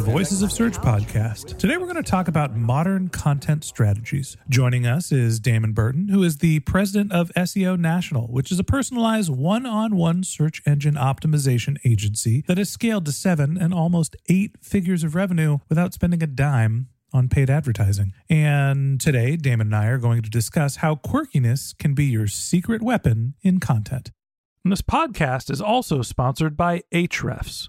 Voices of Search podcast. Today we're going to talk about modern content strategies. Joining us is Damon Burton, who is the president of SEO National, which is a personalized one on one search engine optimization agency that has scaled to seven and almost eight figures of revenue without spending a dime on paid advertising. And today, Damon and I are going to discuss how quirkiness can be your secret weapon in content. And this podcast is also sponsored by Ahrefs.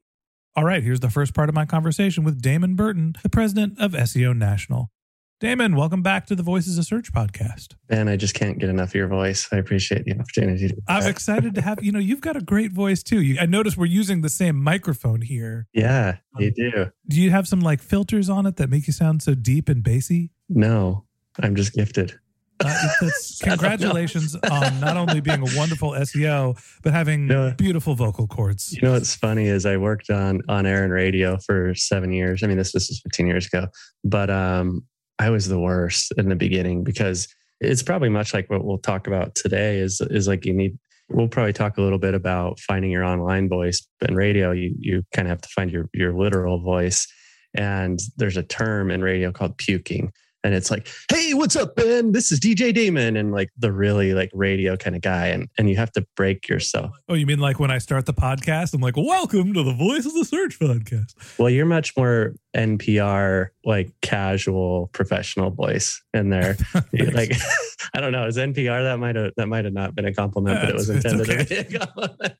All right, here's the first part of my conversation with Damon Burton, the president of SEO National. Damon, welcome back to the Voices of Search podcast. Ben, I just can't get enough of your voice. I appreciate the opportunity. I'm excited to have you know you've got a great voice too. You, I notice we're using the same microphone here. yeah, you um, do. Do you have some like filters on it that make you sound so deep and bassy? No, I'm just gifted. Uh, that's, I don't know. congratulations on not only being a wonderful SEO but having No. beautiful vocal cords. You know what's funny is I worked on on air and radio for seven years. I mean, this this is 15 years ago, but um, I was the worst in the beginning because it's probably much like what we'll talk about today. Is is like you need. We'll probably talk a little bit about finding your online voice. But in radio, you you kind of have to find your your literal voice. And there's a term in radio called puking. And it's like, hey, what's up, Ben? This is DJ Damon, and like the really like radio kind of guy, and and you have to break yourself. Oh, you mean like when I start the podcast, I'm like, "Welcome to the Voice of the Search podcast." Well, you're much more NPR, like casual professional voice in there. Like, I don't know, is NPR that might have that might have not been a compliment, but it was intended to be a compliment.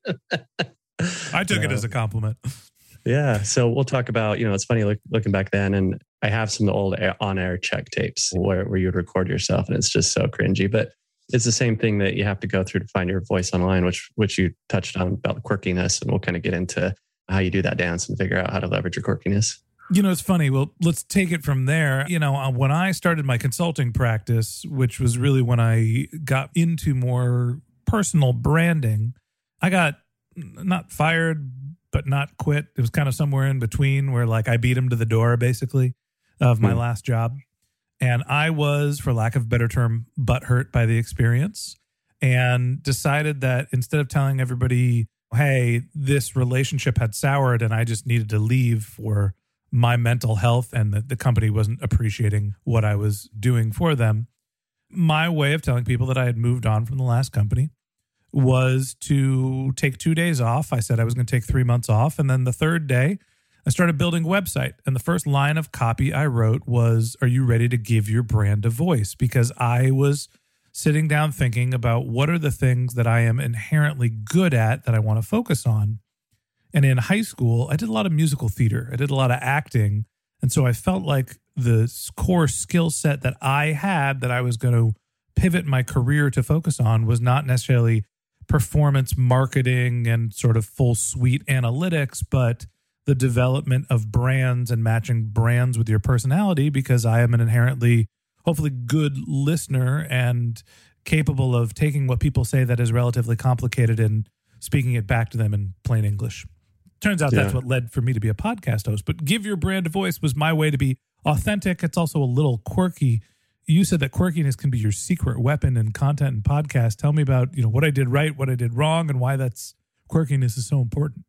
I took it as a compliment. Yeah. So we'll talk about, you know, it's funny look, looking back then, and I have some old on air check tapes where, where you would record yourself, and it's just so cringy. But it's the same thing that you have to go through to find your voice online, which which you touched on about quirkiness, and we'll kind of get into how you do that dance and figure out how to leverage your quirkiness. You know, it's funny. Well, let's take it from there. You know, uh, when I started my consulting practice, which was really when I got into more personal branding, I got not fired, but not quit. It was kind of somewhere in between where like I beat him to the door basically of my Hmm. last job. And I was, for lack of a better term, butthurt by the experience and decided that instead of telling everybody, hey, this relationship had soured and I just needed to leave for my mental health and that the company wasn't appreciating what I was doing for them, my way of telling people that I had moved on from the last company was to take two days off. I said I was going to take three months off. And then the third day, I started building a website. And the first line of copy I wrote was, Are you ready to give your brand a voice? Because I was sitting down thinking about what are the things that I am inherently good at that I want to focus on. And in high school, I did a lot of musical theater, I did a lot of acting. And so I felt like the core skill set that I had that I was going to pivot my career to focus on was not necessarily performance marketing and sort of full suite analytics, but the development of brands and matching brands with your personality because I am an inherently, hopefully, good listener and capable of taking what people say that is relatively complicated and speaking it back to them in plain English. Turns out yeah. that's what led for me to be a podcast host. But give your brand a voice was my way to be authentic. It's also a little quirky. You said that quirkiness can be your secret weapon in content and podcast. Tell me about, you know, what I did right, what I did wrong, and why that's quirkiness is so important.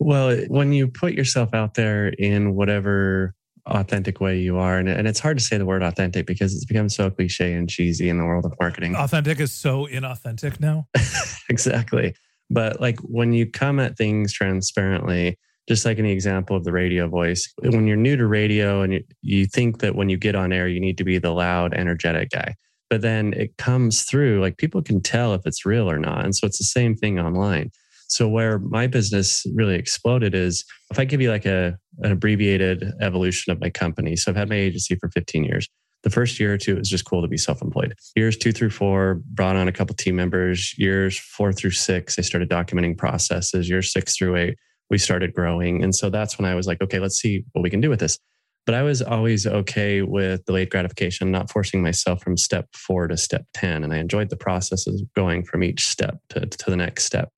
Well, when you put yourself out there in whatever authentic way you are, and, and it's hard to say the word authentic because it's become so cliche and cheesy in the world of marketing. Authentic is so inauthentic now. exactly. But like when you come at things transparently, just like any example of the radio voice, when you're new to radio and you, you think that when you get on air, you need to be the loud, energetic guy. But then it comes through, like people can tell if it's real or not. And so it's the same thing online. So where my business really exploded is if I give you like a an abbreviated evolution of my company. So I've had my agency for 15 years. The first year or two, it was just cool to be self-employed. Years two through four, brought on a couple team members. Years four through six, I started documenting processes. Years six through eight, we started growing. And so that's when I was like, okay, let's see what we can do with this. But I was always okay with delayed gratification, not forcing myself from step four to step 10. And I enjoyed the process of going from each step to, to the next step.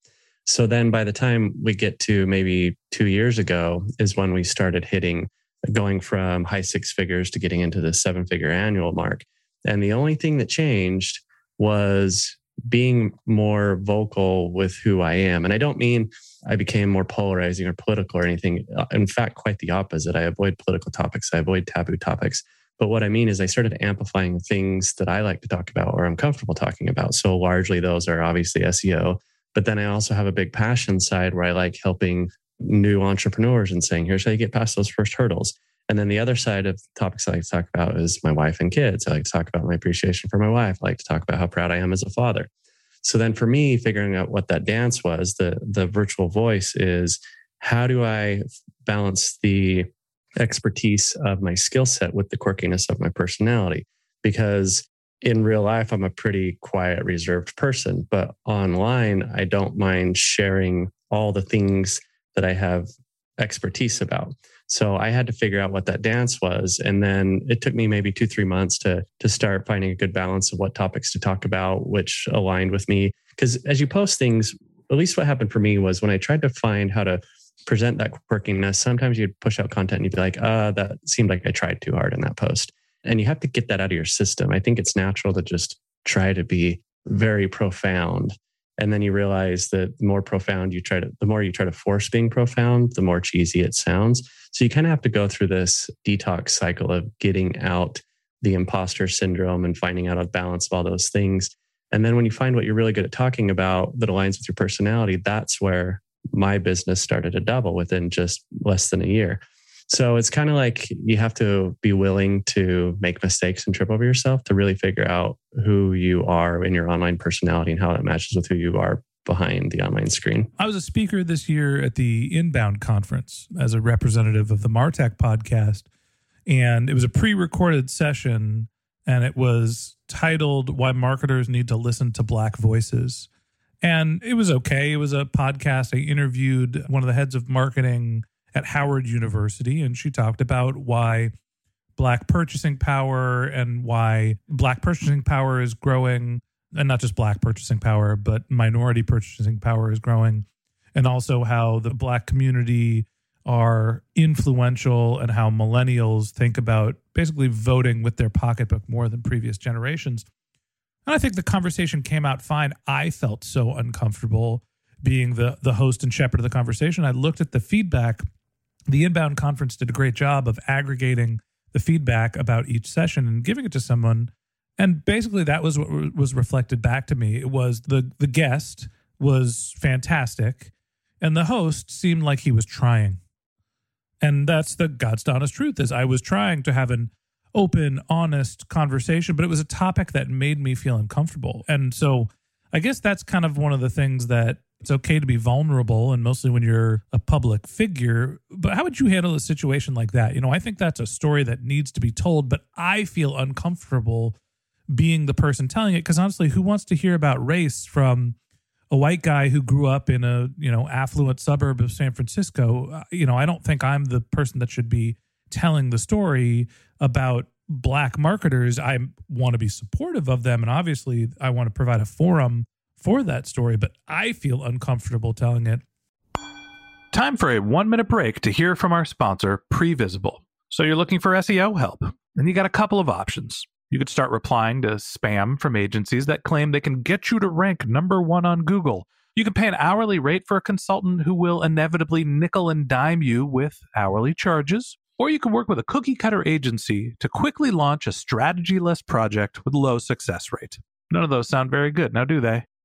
So then by the time we get to maybe two years ago is when we started hitting going from high six figures to getting into the seven figure annual mark. And the only thing that changed was being more vocal with who I am. And I don't mean I became more polarizing or political or anything. In fact, quite the opposite. I avoid political topics, I avoid taboo topics. But what I mean is, I started amplifying things that I like to talk about or I'm comfortable talking about. So, largely, those are obviously SEO. But then I also have a big passion side where I like helping new entrepreneurs and saying, here's how you get past those first hurdles. And then the other side of topics I like to talk about is my wife and kids. I like to talk about my appreciation for my wife. I like to talk about how proud I am as a father. So then for me, figuring out what that dance was, the the virtual voice is how do I balance the expertise of my skill set with the quirkiness of my personality? Because in real life, I'm a pretty quiet, reserved person, but online, I don't mind sharing all the things that I have expertise about. So I had to figure out what that dance was. And then it took me maybe two, three months to, to start finding a good balance of what topics to talk about, which aligned with me. Because as you post things, at least what happened for me was when I tried to find how to present that quirkiness, sometimes you'd push out content and you'd be like, uh, that seemed like I tried too hard in that post. And you have to get that out of your system. I think it's natural to just try to be very profound and then you realize that the more profound you try to the more you try to force being profound the more cheesy it sounds. So you kind of have to go through this detox cycle of getting out the imposter syndrome and finding out a balance of all those things. And then when you find what you're really good at talking about that aligns with your personality that's where my business started to double within just less than a year so it's kind of like you have to be willing to make mistakes and trip over yourself to really figure out who you are in your online personality and how that matches with who you are behind the online screen. I was a speaker this year at the Inbound conference as a representative of the Martech podcast. And it was a pre recorded session and it was titled Why Marketers Need to Listen to Black Voices. And it was okay. It was a podcast. I interviewed one of the heads of marketing at Howard University, and she talked about why black purchasing power and why black purchasing power is growing, and not just black purchasing power, but minority purchasing power is growing, and also how the black community are influential and how millennials think about basically voting with their pocketbook more than previous generations. And I think the conversation came out fine. I felt so uncomfortable being the the host and shepherd of the conversation. I looked at the feedback the inbound conference did a great job of aggregating the feedback about each session and giving it to someone. And basically that was what was reflected back to me. It was the the guest was fantastic and the host seemed like he was trying. And that's the god's honest truth is i was trying to have an open, honest conversation, but it was a topic that made me feel uncomfortable. And so I guess that's kind of one of the things that it's okay to be vulnerable and mostly when you're a public figure. But how would you handle a situation like that? You know, I think that's a story that needs to be told, but I feel uncomfortable being the person telling it because honestly, who wants to hear about race from a white guy who grew up in a, you know, affluent suburb of San Francisco? Uh, you know, I don't think I'm the person that should be telling the story about black marketers. I want to be supportive of them and obviously I want to provide a forum for that story, but I feel uncomfortable telling it. Time for a one minute break to hear from our sponsor, Previsible. So you're looking for SEO help, and you got a couple of options. You could start replying to spam from agencies that claim they can get you to rank number one on Google. You can pay an hourly rate for a consultant who will inevitably nickel and dime you with hourly charges. Or you can work with a cookie cutter agency to quickly launch a strategy less project with low success rate. None of those sound very good, now do they?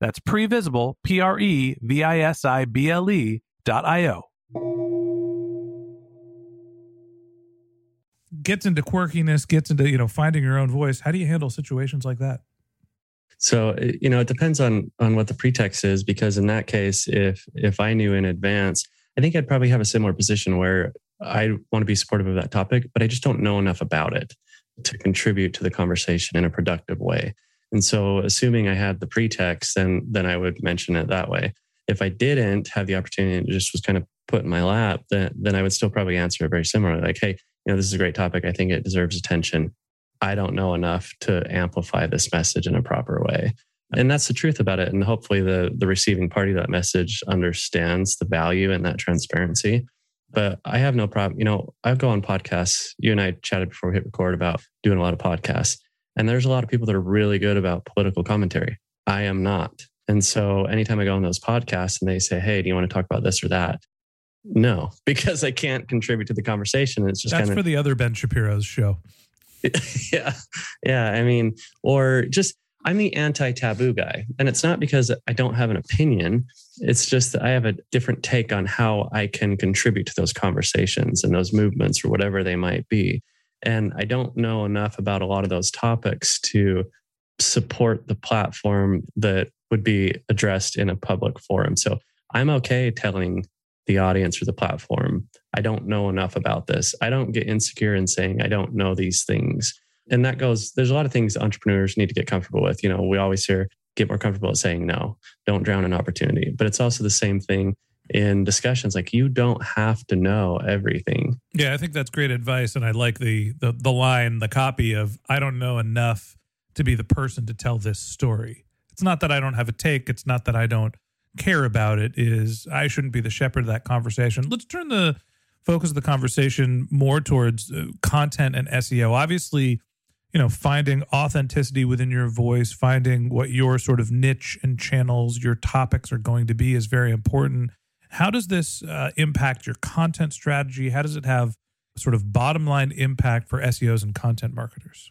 that's previsible, P R E V I S I B L E dot I O. Gets into quirkiness, gets into, you know, finding your own voice. How do you handle situations like that? So you know, it depends on on what the pretext is. Because in that case, if if I knew in advance, I think I'd probably have a similar position where I want to be supportive of that topic, but I just don't know enough about it to contribute to the conversation in a productive way. And so, assuming I had the pretext, then then I would mention it that way. If I didn't have the opportunity and it just was kind of put in my lap, then then I would still probably answer it very similarly. Like, hey, you know, this is a great topic. I think it deserves attention. I don't know enough to amplify this message in a proper way. And that's the truth about it. And hopefully the the receiving party that message understands the value and that transparency. But I have no problem. You know, I go on podcasts. You and I chatted before we hit record about doing a lot of podcasts. And there's a lot of people that are really good about political commentary. I am not. And so anytime I go on those podcasts and they say, Hey, do you want to talk about this or that? No, because I can't contribute to the conversation. It's just That's kind of for the other Ben Shapiro's show. yeah. Yeah. I mean, or just I'm the anti taboo guy. And it's not because I don't have an opinion. It's just that I have a different take on how I can contribute to those conversations and those movements or whatever they might be. And I don't know enough about a lot of those topics to support the platform that would be addressed in a public forum. So I'm okay telling the audience or the platform, I don't know enough about this. I don't get insecure in saying I don't know these things. And that goes, there's a lot of things entrepreneurs need to get comfortable with. You know, we always hear get more comfortable at saying no, don't drown in opportunity. But it's also the same thing in discussions like you don't have to know everything. Yeah i think that's great advice and i like the, the the line the copy of i don't know enough to be the person to tell this story. It's not that i don't have a take it's not that i don't care about it is i shouldn't be the shepherd of that conversation. Let's turn the focus of the conversation more towards uh, content and seo obviously you know finding authenticity within your voice finding what your sort of niche and channels your topics are going to be is very important how does this uh, impact your content strategy? How does it have sort of bottom line impact for SEOs and content marketers?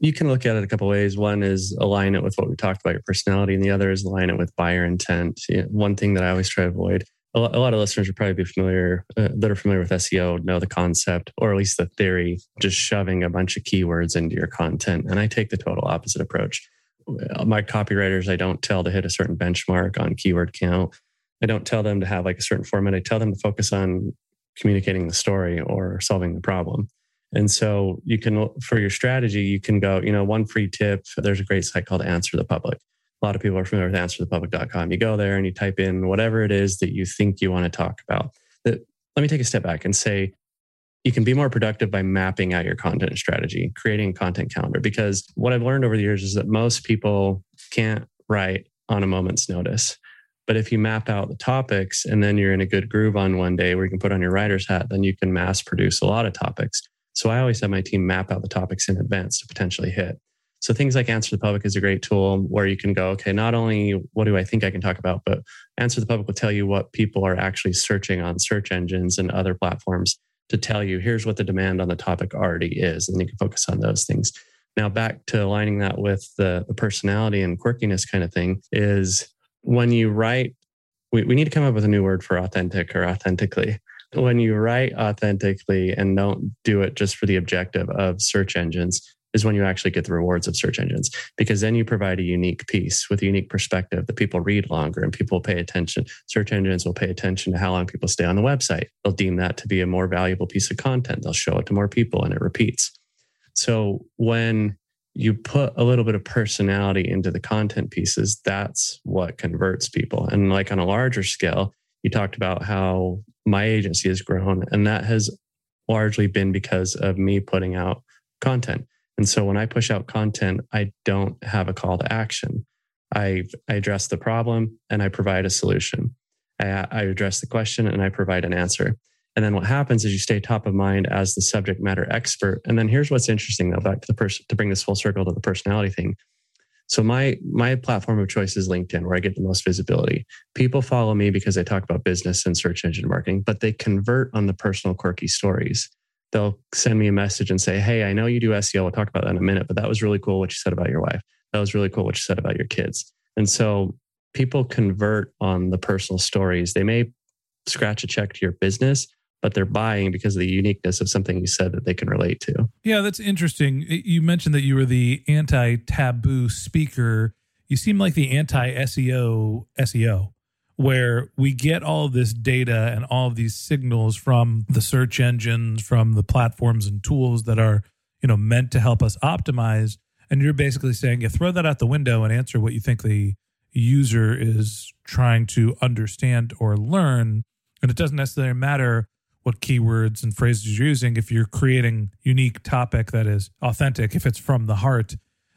You can look at it a couple ways. One is align it with what we talked about, your personality, and the other is align it with buyer intent. You know, one thing that I always try to avoid. A lot of listeners would probably be familiar uh, that are familiar with SEO know the concept or at least the theory, just shoving a bunch of keywords into your content. And I take the total opposite approach. My copywriters, I don't tell to hit a certain benchmark on keyword count. I don't tell them to have like a certain format. I tell them to focus on communicating the story or solving the problem. And so you can, for your strategy, you can go, you know, one free tip. There's a great site called Answer the Public. A lot of people are familiar with answerthepublic.com. You go there and you type in whatever it is that you think you want to talk about. That, let me take a step back and say you can be more productive by mapping out your content strategy, creating a content calendar. Because what I've learned over the years is that most people can't write on a moment's notice. But if you map out the topics and then you're in a good groove on one day where you can put on your writer's hat, then you can mass produce a lot of topics. So I always have my team map out the topics in advance to potentially hit. So things like Answer the Public is a great tool where you can go, okay, not only what do I think I can talk about, but Answer the Public will tell you what people are actually searching on search engines and other platforms to tell you here's what the demand on the topic already is. And you can focus on those things. Now, back to aligning that with the, the personality and quirkiness kind of thing is when you write, we, we need to come up with a new word for authentic or authentically. When you write authentically and don't do it just for the objective of search engines, is when you actually get the rewards of search engines because then you provide a unique piece with a unique perspective that people read longer and people pay attention. Search engines will pay attention to how long people stay on the website. They'll deem that to be a more valuable piece of content. They'll show it to more people and it repeats. So when you put a little bit of personality into the content pieces, that's what converts people. And like on a larger scale, you talked about how my agency has grown, and that has largely been because of me putting out content. And so when I push out content, I don't have a call to action. I, I address the problem and I provide a solution. I, I address the question and I provide an answer. And then what happens is you stay top of mind as the subject matter expert. And then here's what's interesting though, back to the person to bring this full circle to the personality thing. So my my platform of choice is LinkedIn, where I get the most visibility. People follow me because I talk about business and search engine marketing, but they convert on the personal quirky stories they'll send me a message and say, Hey, I know you do SEO. We'll talk about that in a minute, but that was really cool what you said about your wife. That was really cool what you said about your kids. And so people convert on the personal stories. They may scratch a check to your business, but they're buying because of the uniqueness of something you said that they can relate to. Yeah, that's interesting. You mentioned that you were the anti taboo speaker. You seem like the anti SEO SEO where we get all this data and all of these signals from the search engines, from the platforms and tools that are, you know, meant to help us optimize. And you're basically saying, you throw that out the window and answer what you think the user is trying to understand or learn. And it doesn't necessarily matter what keywords and phrases you're using. If you're creating unique topic that is authentic, if it's from the heart,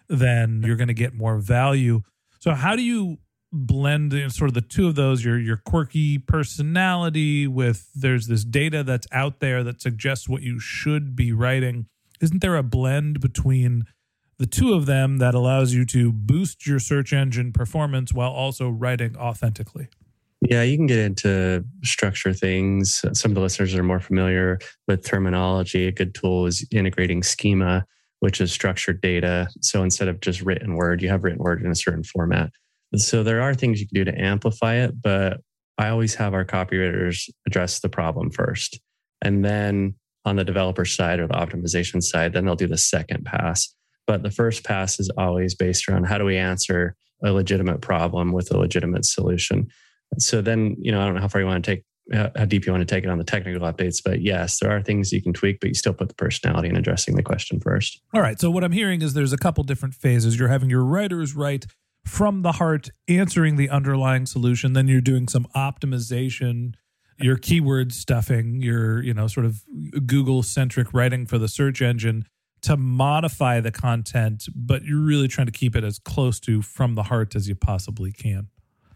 then you're going to get more value. So how do you blend sort of the two of those your your quirky personality with there's this data that's out there that suggests what you should be writing isn't there a blend between the two of them that allows you to boost your search engine performance while also writing authentically yeah, you can get into structure things. Some of the listeners are more familiar with terminology. A good tool is integrating schema, which is structured data. So instead of just written word, you have written word in a certain format. So there are things you can do to amplify it, but I always have our copywriters address the problem first. And then on the developer side or the optimization side, then they'll do the second pass. But the first pass is always based around how do we answer a legitimate problem with a legitimate solution. So then, you know, I don't know how far you want to take, how deep you want to take it on the technical updates, but yes, there are things you can tweak, but you still put the personality in addressing the question first. All right. So what I'm hearing is there's a couple different phases. You're having your writers write from the heart answering the underlying solution then you're doing some optimization your keyword stuffing your you know sort of google centric writing for the search engine to modify the content but you're really trying to keep it as close to from the heart as you possibly can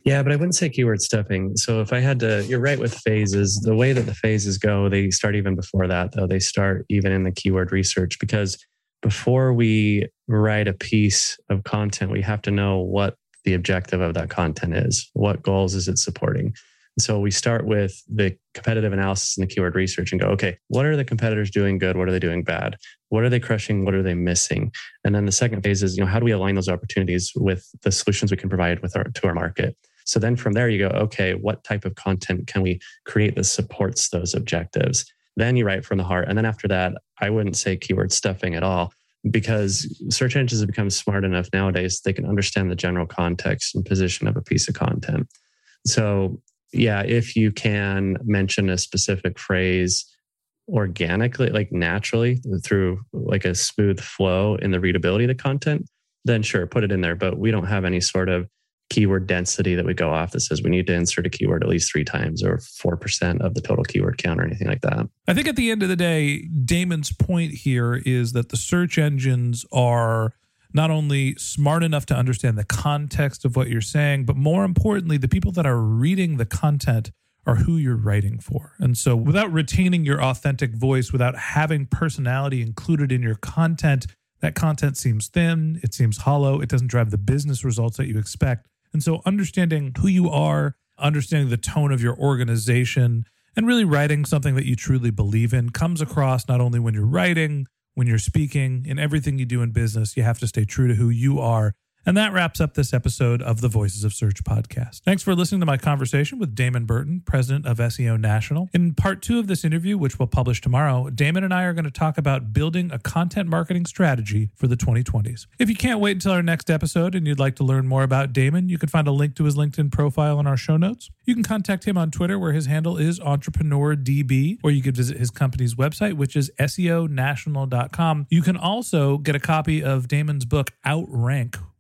yeah, but I wouldn't say keyword stuffing. So if I had to, you're right with phases. The way that the phases go, they start even before that, though. They start even in the keyword research because before we write a piece of content, we have to know what the objective of that content is. What goals is it supporting? So we start with the competitive analysis and the keyword research and go, okay, what are the competitors doing good? What are they doing bad? What are they crushing? What are they missing? And then the second phase is, you know, how do we align those opportunities with the solutions we can provide with our to our market? So then from there you go, okay, what type of content can we create that supports those objectives? Then you write from the heart. And then after that, I wouldn't say keyword stuffing at all because search engines have become smart enough nowadays they can understand the general context and position of a piece of content. So, yeah, if you can mention a specific phrase organically, like naturally through like a smooth flow in the readability of the content, then sure, put it in there. But we don't have any sort of keyword density that we go off that says we need to insert a keyword at least three times or 4% of the total keyword count or anything like that. I think at the end of the day, Damon's point here is that the search engines are not only smart enough to understand the context of what you're saying, but more importantly, the people that are reading the content are who you're writing for. And so, without retaining your authentic voice, without having personality included in your content, that content seems thin, it seems hollow, it doesn't drive the business results that you expect. And so, understanding who you are, understanding the tone of your organization, and really writing something that you truly believe in comes across not only when you're writing, when you're speaking, in everything you do in business. You have to stay true to who you are and that wraps up this episode of the Voices of Search podcast. Thanks for listening to my conversation with Damon Burton, president of SEO National. In part two of this interview, which we'll publish tomorrow, Damon and I are going to talk about building a content marketing strategy for the 2020s. If you can't wait until our next episode and you'd like to learn more about Damon, you can find a link to his LinkedIn profile in our show notes. You can contact him on Twitter, where his handle is EntrepreneurDB, or you could visit his company's website, which is SEOnational.com. You can also get a copy of Damon's book, Outrank